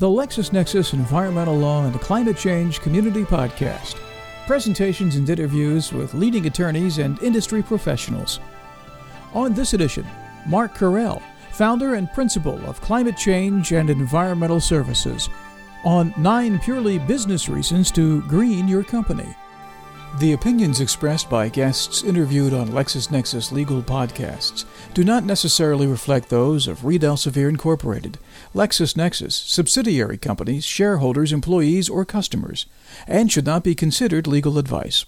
the LexisNexis Environmental Law and Climate Change Community Podcast. Presentations and interviews with leading attorneys and industry professionals. On this edition, Marc Karell, founder and principal of Climate Change and Environmental Services, on nine purely business reasons to green your company. The opinions expressed by guests interviewed on LexisNexis legal podcasts do not necessarily reflect those of Reed Elsevier Incorporated, LexisNexis, subsidiary companies, shareholders, employees, or customers, and should not be considered legal advice.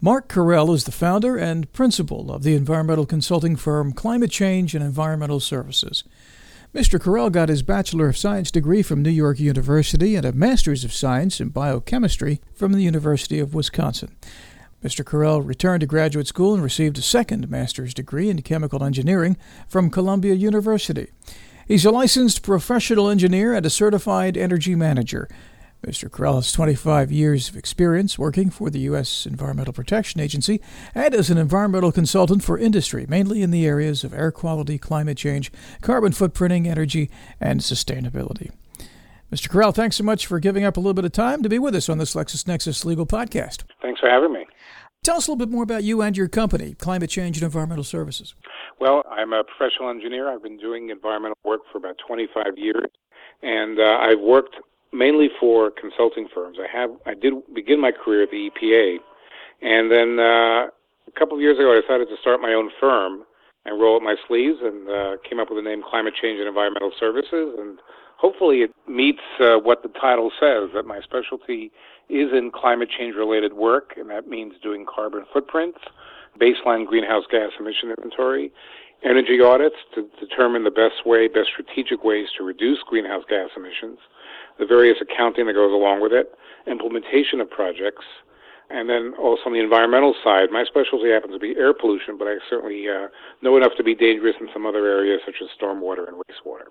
Marc Karell is the founder and principal of the environmental consulting firm Climate Change and Environmental Services. Mr. Karell got his Bachelor of Science degree from New York University and a Master's of Science in Biochemistry from the University of Wisconsin. Mr. Karell returned to graduate school and received a second master's degree in chemical engineering from Columbia University. He's a licensed professional engineer and a certified energy manager. Mr. Karell has 25 years of experience working for the U.S. Environmental Protection Agency and as an environmental consultant for industry, mainly in the areas of air quality, climate change, carbon footprinting, energy, and sustainability. Mr. Karell, thanks so much for giving up a little bit of time to be with us on this LexisNexis Legal Podcast. Thanks for having me. Tell us a little bit more about you and your company, Climate Change and Environmental Services. Well, I'm a professional engineer. I've been doing environmental work for about 25 years, and uh, I've worked mainly for consulting firms. I have I did begin my career at the EPA, and then uh, a couple of years ago I decided to start my own firm and roll up my sleeves and uh, came up with the name Climate Change and Environmental Services. And hopefully it meets uh, what the title says that my specialty is in climate change related work, and that means doing carbon footprints, baseline greenhouse gas emission inventory, energy audits to determine the best way, best strategic ways to reduce greenhouse gas emissions the various accounting that goes along with it, implementation of projects, and then also on the environmental side, my specialty happens to be air pollution, but I certainly uh, know enough to be dangerous in some other areas such as stormwater and wastewater.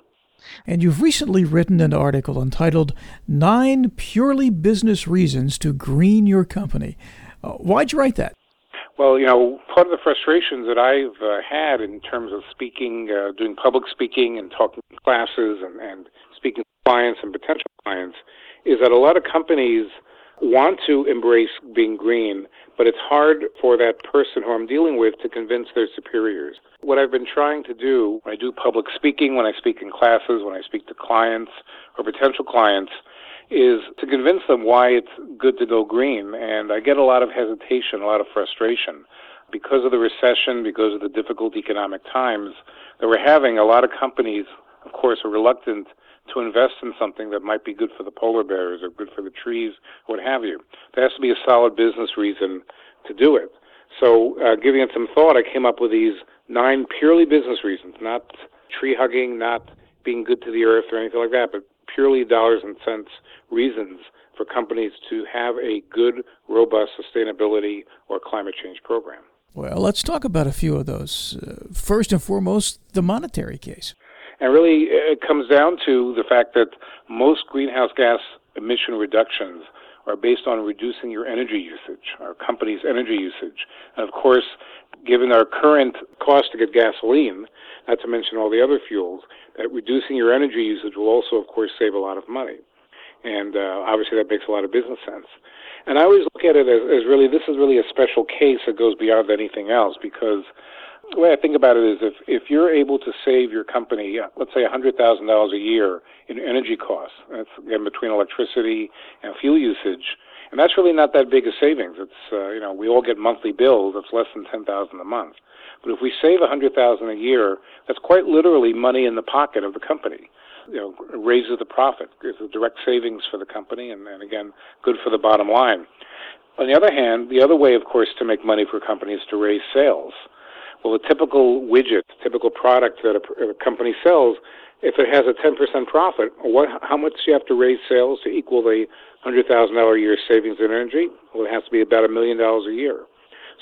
And you've recently written an article entitled Nine Purely Business Reasons to Green Your Company. Uh, why'd you write that? Well, you know, part of the frustrations that I've uh, had in terms of speaking, uh, doing public speaking and talking classes and, and speaking clients and potential clients is that a lot of companies want to embrace being green, but it's hard for that person who I'm dealing with to convince their superiors. What I've been trying to do when I do public speaking, when I speak in classes, when I speak to clients or potential clients, is to convince them why it's good to go green. And I get a lot of hesitation, a lot of frustration. Because of the recession, because of the difficult economic times that we're having, a lot of companies, of course, are reluctant to invest in something that might be good for the polar bears or good for the trees, what have you. There has to be a solid business reason to do it. So, uh, giving it some thought, I came up with these nine purely business reasons, not tree hugging, not being good to the earth or anything like that, but purely dollars and cents reasons for companies to have a good, robust sustainability or climate change program. Well, let's talk about a few of those. Uh, first and foremost, the monetary case. And really, it comes down to the fact that most greenhouse gas emission reductions are based on reducing your energy usage, our company's energy usage. And of course, given our current cost to get gasoline, not to mention all the other fuels, that reducing your energy usage will also, of course, save a lot of money. And uh, obviously, that makes a lot of business sense. And I always look at it as, as really this is really a special case that goes beyond anything else because the way I think about it is if, if you're able to save your company, uh, let's say $100,000 a year in energy costs, that's again between electricity and fuel usage, and that's really not that big a savings. It's, uh, you know, we all get monthly bills, that's less than 10000 a month. But if we save 100000 a year, that's quite literally money in the pocket of the company. You know, raises the profit, gives a direct savings for the company, and, and again, good for the bottom line. On the other hand, the other way, of course, to make money for a company is to raise sales. Well, a typical widget, a typical product that a, a company sells, if it has a 10% profit, what, how much do you have to raise sales to equal the $100,000 a year savings in energy? Well, it has to be about a million dollars a year.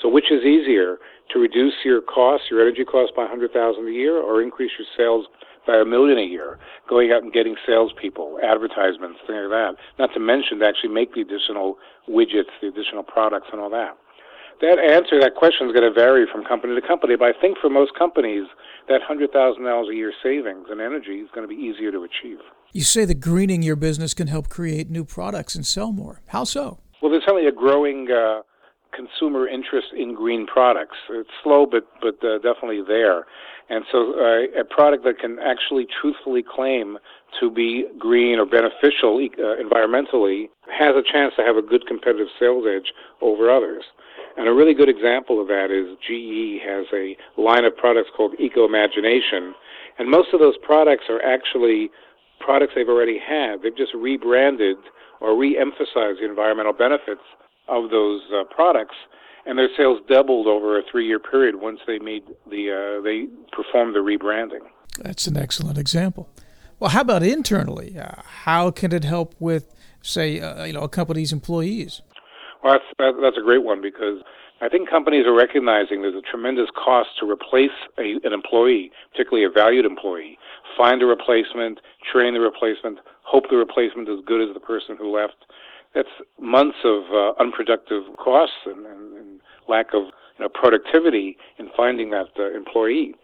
So which is easier, to reduce your costs, your energy costs by 100000 a year or increase your sales by a million a year, going out and getting salespeople, advertisements, things like that. Not to mention to actually make the additional widgets, the additional products, and all that that answer, that question is going to vary from company to company. But I think for most companies, that $100,000 a year savings in energy is going to be easier to achieve. You say that greening your business can help create new products and sell more. How so? Well, there's certainly a growing uh, consumer interest in green products. It's slow, but but uh, definitely there. And so, uh, a product that can actually truthfully claim to be green or beneficial uh, environmentally has a chance to have a good competitive sales edge over others. And a really good example of that is GE has a line of products called ecomagination, and most of those products are actually products they've already had. They've just rebranded or re-emphasized the environmental benefits of those uh, products, and their sales doubled over a three-year period once they made the uh, they performed the rebranding. That's an excellent example. Well, how about internally? Uh, how can it help with, say, uh, you know, a company's employees? Well, that's that's a great one because I think companies are recognizing there's a tremendous cost to replace a, an employee, particularly a valued employee. Find a replacement, train the replacement, hope the replacement is as good as the person who left. That's months of uh, unproductive costs and, and, and, lack of you know, productivity in finding that uh, employee.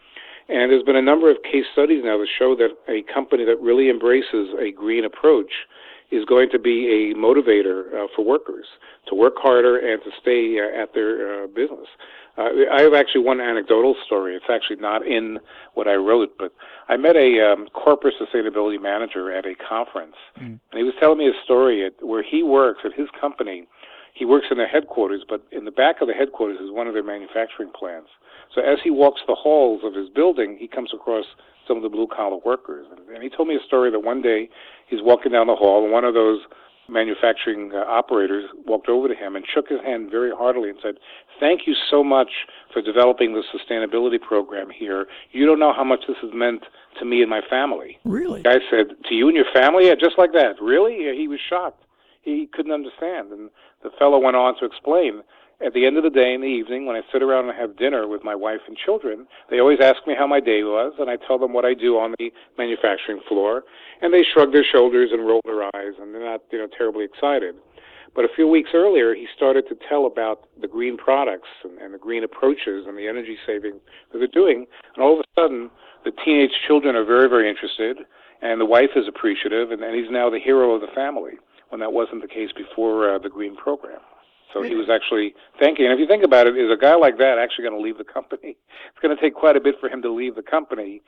And there's been a number of case studies now that show that a company that really embraces a green approach is going to be a motivator uh, for workers to work harder and to stay uh, at their uh, business. Uh, I have actually one anecdotal story. It's actually not in what I wrote, but I met a um, corporate sustainability manager at a conference, mm. and he was telling me a story at, where he works at his company. He works in the headquarters, but in the back of the headquarters is one of their manufacturing plants. So as he walks the halls of his building, he comes across some of the blue collar workers. And, and he told me a story that one day he's walking down the hall, and one of those manufacturing uh, operators walked over to him and shook his hand very heartily and said, Thank you so much for developing the sustainability program here. You don't know how much this has meant to me and my family. Really? I said, To you and your family? Yeah, just like that. Really? Yeah, he was shocked. He couldn't understand. And the fellow went on to explain at the end of the day in the evening, when I sit around and have dinner with my wife and children, they always ask me how my day was, and I tell them what I do on the manufacturing floor, and they shrug their shoulders and roll their eyes, and they're not, you know, terribly excited. But a few weeks earlier, he started to tell about the green products and, and the green approaches and the energy saving that they're doing, and all of a sudden, the teenage children are very, very interested, and the wife is appreciative, and, and he's now the hero of the family when that wasn't the case before uh, the green program. So he was actually thinking. And if you think about it, is a guy like that actually going to leave the company? It's going to take quite a bit for him to leave the company,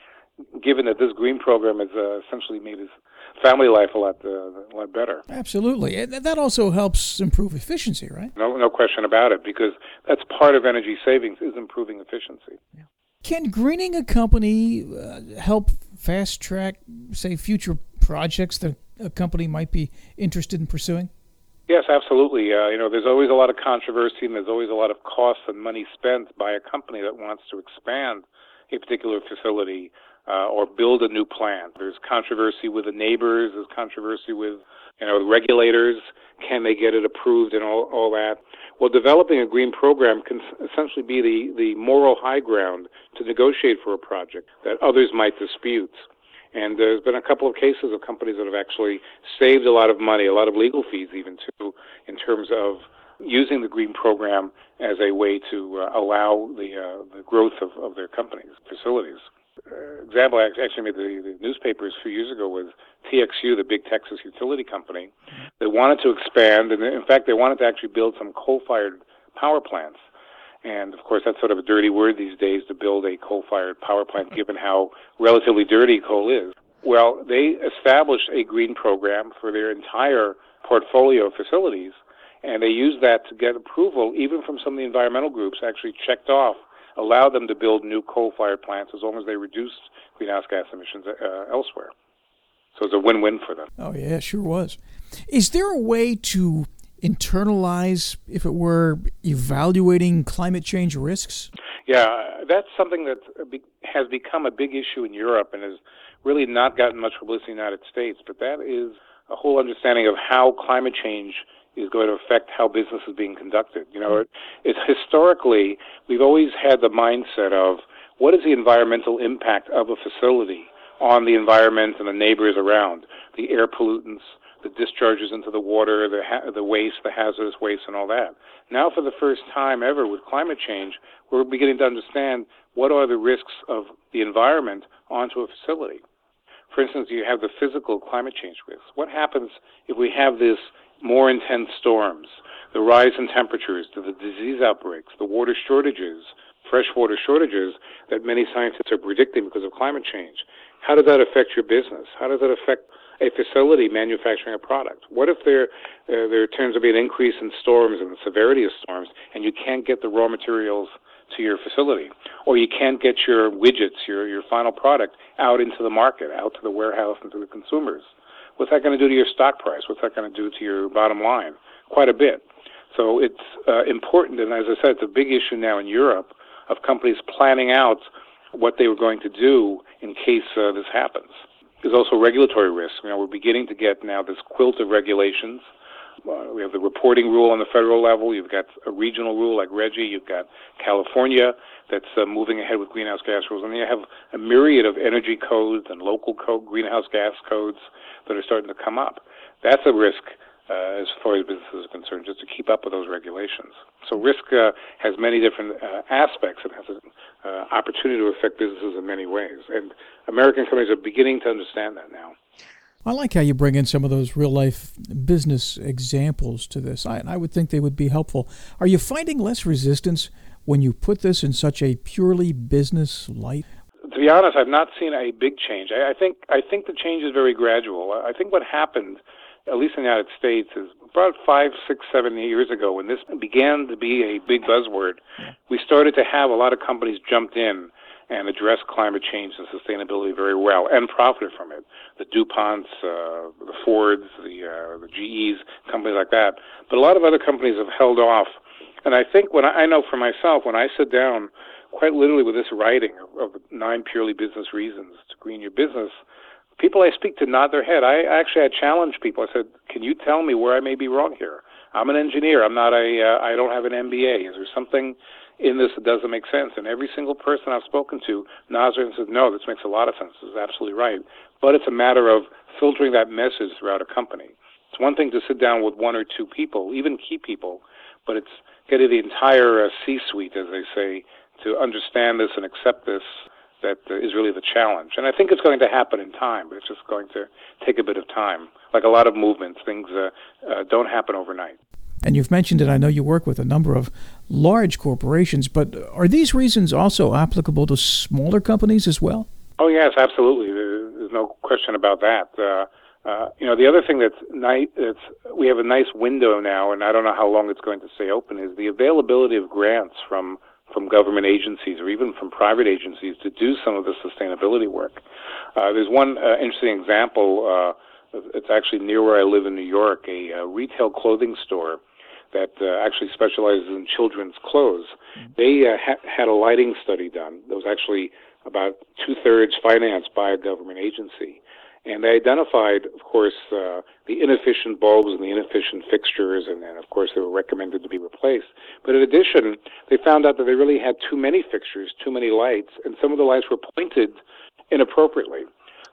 given that this green program has uh, essentially made his family life a lot uh, a lot better. Absolutely, and that also helps improve efficiency, right? No, no question about it, because that's part of energy savings is improving efficiency. Yeah. Can greening a company uh, help fast track, say, future projects that a company might be interested in pursuing? Yes, absolutely. Uh, you know, there's always a lot of controversy and there's always a lot of costs and money spent by a company that wants to expand a particular facility uh, or build a new plant. There's controversy with the neighbors. There's controversy with you know regulators. Can they get it approved and all, all that? Well, developing a green program can essentially be the, the moral high ground to negotiate for a project that others might dispute. And there's been a couple of cases of companies that have actually saved a lot of money, a lot of legal fees even too, in terms of using the green program as a way to uh, allow the uh, the growth of, of their companies, facilities. Uh, example I actually made the, the newspapers a few years ago was TXU, the big Texas utility company. They wanted to expand, and in fact, they wanted to actually build some coal-fired power plants. And of course, that's sort of a dirty word these days to build a coal fired power plant, given how relatively dirty coal is. Well, they established a green program for their entire portfolio of facilities, and they used that to get approval, even from some of the environmental groups, actually checked off, allowed them to build new coal fired plants as long as they reduced greenhouse gas emissions uh, elsewhere. So it's a win win for them. Oh, yeah, sure was. Is there a way to internalize, if it were, evaluating climate change risks? Yeah, that's something that has become a big issue in Europe and has really not gotten much publicity in the United States. But that is a whole understanding of how climate change is going to affect how business is being conducted. You know, it, it's historically we've always had the mindset of what is the environmental impact of a facility on the environment and the neighbors around, the air pollutants, the discharges into the water, the ha- the waste, the hazardous waste, and all that. Now, for the first time ever with climate change, we're beginning to understand what are the risks of the environment onto a facility. For instance, you have the physical climate change risks. What happens if we have this more intense storms, the rise in temperatures, the disease outbreaks, the water shortages, freshwater shortages that many scientists are predicting because of climate change? How does that affect your business? How does that affect a facility manufacturing a product? What if there uh, there turns to be an increase in storms and the severity of storms, and you can't get the raw materials to your facility, or you can't get your widgets, your your final product, out into the market, out to the warehouse, and to the consumers? What's that going to do to your stock price? What's that going to do to your bottom line? Quite a bit. So it's uh, important, and as I said, it's a big issue now in Europe of companies planning out what they were going to do in case uh, this happens. There's also regulatory risk. You know, we're beginning to get now this quilt of regulations. Uh, we have the reporting rule on the federal level. You've got a regional rule like RGGI. You've got California that's uh, moving ahead with greenhouse gas rules, and then you have a myriad of energy codes and local code greenhouse gas codes that are starting to come up. That's a risk uh, as far as businesses are concerned, just to keep up with those regulations. So risk uh, has many different uh, aspects. It has an uh, opportunity to affect businesses in many ways, and American companies are beginning to understand that now. I like how you bring in some of those real life business examples to this. I, I would think they would be helpful. Are you finding less resistance when you put this in such a purely business light? To be honest, I've not seen a big change. I, I think I think the change is very gradual. I think what happened at least in the United States, is about five, six, seven years ago when this began to be a big buzzword. We started to have a lot of companies jumped in and address climate change and sustainability very well and profited from it. The DuPonts, uh, the Fords, the, uh, the GEs, companies like that. But a lot of other companies have held off. And I think when I, I know for myself, when I sit down quite literally with this writing of, of nine purely business reasons to green your business, people I speak to nod their head. I actually I challenge people. I said, "Can you tell me where I may be wrong here? I'm an engineer. I'm not a. Uh, I don't have an MBA. Is there something in this that doesn't make sense?" And every single person I've spoken to nods and says, "No, this makes a lot of sense. This is absolutely right." But it's a matter of filtering that message throughout a company. It's one thing to sit down with one or two people, even key people, but it's getting the entire uh, C-suite, as they say, to understand this and accept this that is really the challenge. And I think it's going to happen in time, but it's just going to take a bit of time. Like a lot of movements, things uh, uh, don't happen overnight. And you've mentioned it. I know you work with a number of large corporations, but are these reasons also applicable to smaller companies as well? Oh yes, absolutely. There's no question about that. Uh, uh, you know, the other thing that's nice, it's, we have a nice window now, and I don't know how long it's going to stay open, is the availability of grants from from government agencies or even from private agencies to do some of the sustainability work. Uh, there's one uh, interesting example. Uh, it's actually near where I live in New York, a, a retail clothing store that uh, actually specializes in children's clothes. Mm-hmm. They uh, ha- had a lighting study done that was actually about two thirds financed by a government agency. And they identified, of course, uh, the inefficient bulbs and the inefficient fixtures, and then, of course, they were recommended to be replaced. But in addition, they found out that they really had too many fixtures, too many lights, and some of the lights were pointed inappropriately.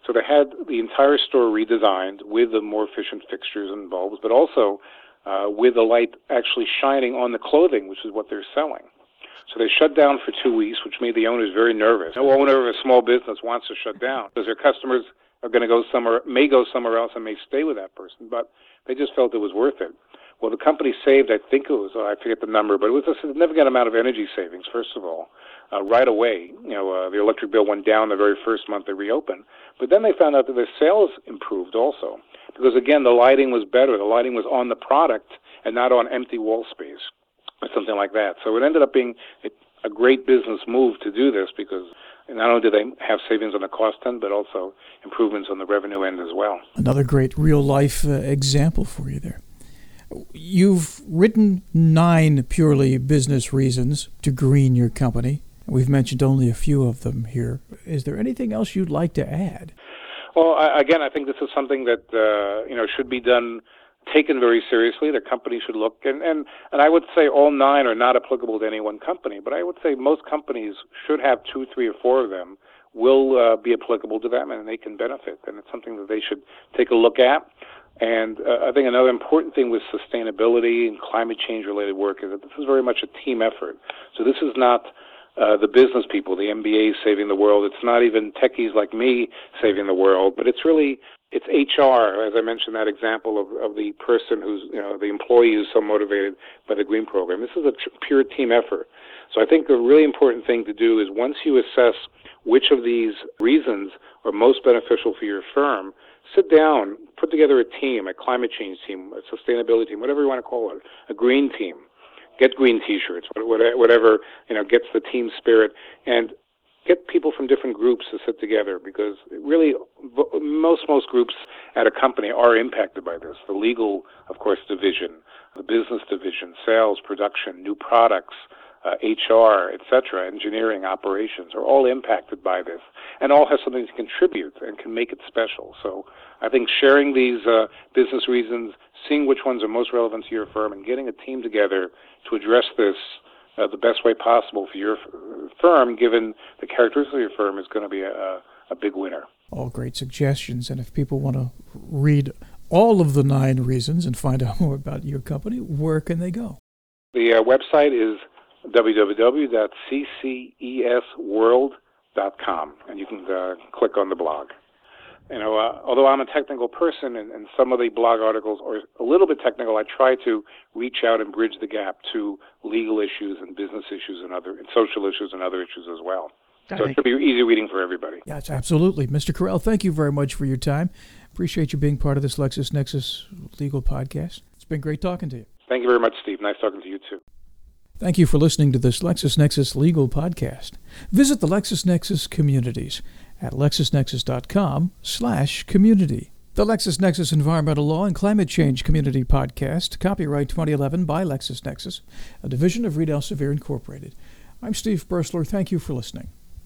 So they had the entire store redesigned with the more efficient fixtures and bulbs, but also uh, with the light actually shining on the clothing, which is what they're selling. So they shut down for two weeks, which made the owners very nervous. No owner of a small business wants to shut down because their customers are going to go somewhere, may go somewhere else and may stay with that person, but they just felt it was worth it. Well, the company saved, I think it was, I forget the number, but it was a significant amount of energy savings, first of all, uh, right away. You know, uh, the electric bill went down the very first month they reopened. But then they found out that their sales improved also. Because again, the lighting was better. The lighting was on the product and not on empty wall space or something like that. So it ended up being a great business move to do this because not only do they have savings on the cost end, but also improvements on the revenue end as well. Another great real life uh, example for you there. You've written nine purely business reasons to green your company. We've mentioned only a few of them here. Is there anything else you'd like to add? Well, I, again, I think this is something that uh, you know should be done taken very seriously. Their company should look, and, and, and I would say all nine are not applicable to any one company, but I would say most companies should have two, three, or four of them will uh, be applicable to them and they can benefit. And it's something that they should take a look at. And uh, I think another important thing with sustainability and climate change related work is that this is very much a team effort. So this is not uh, the business people, the MBAs saving the world. It's not even techies like me saving the world, but it's really it's HR, as I mentioned that example of, of the person who's you know the employee who's so motivated by the green program. This is a pure team effort. So I think the really important thing to do is once you assess which of these reasons are most beneficial for your firm, sit down, put together a team, a climate change team, a sustainability team, whatever you want to call it, a green team get green T-shirts, whatever you know gets the team spirit, and get people from different groups to sit together because really most most groups at a company are impacted by this. The legal, of course, division, the business division, sales, production, new products. Uh, HR, etc., engineering, operations are all impacted by this, and all have something to contribute and can make it special. So, I think sharing these uh, business reasons, seeing which ones are most relevant to your firm, and getting a team together to address this uh, the best way possible for your f- firm, given the characteristics of your firm, is going to be a, a big winner. All great suggestions. And if people want to read all of the nine reasons and find out more about your company, where can they go? The uh, website is www.ccesworld.com, and you can uh, click on the blog you know, uh, although I'm a technical person and, and some of the blog articles are a little bit technical, I try to reach out and bridge the gap to legal issues and business issues and other and social issues and other issues as well. So it should be easy reading for everybody. Yes, absolutely. Mr. Karell, thank you very much for your time. Appreciate you being part of this LexisNexis legal podcast. It's been great talking to you. Thank you very much, Steve. Nice talking to you too. Thank you for listening to this LexisNexis legal podcast. Visit the LexisNexis communities at lexisnexis.com slash community. The LexisNexis Environmental Law and Climate Change Community Podcast, copyright 2011 by LexisNexis, a division of Reed Elsevier Incorporated. I'm Steve Bursler. Thank you for listening.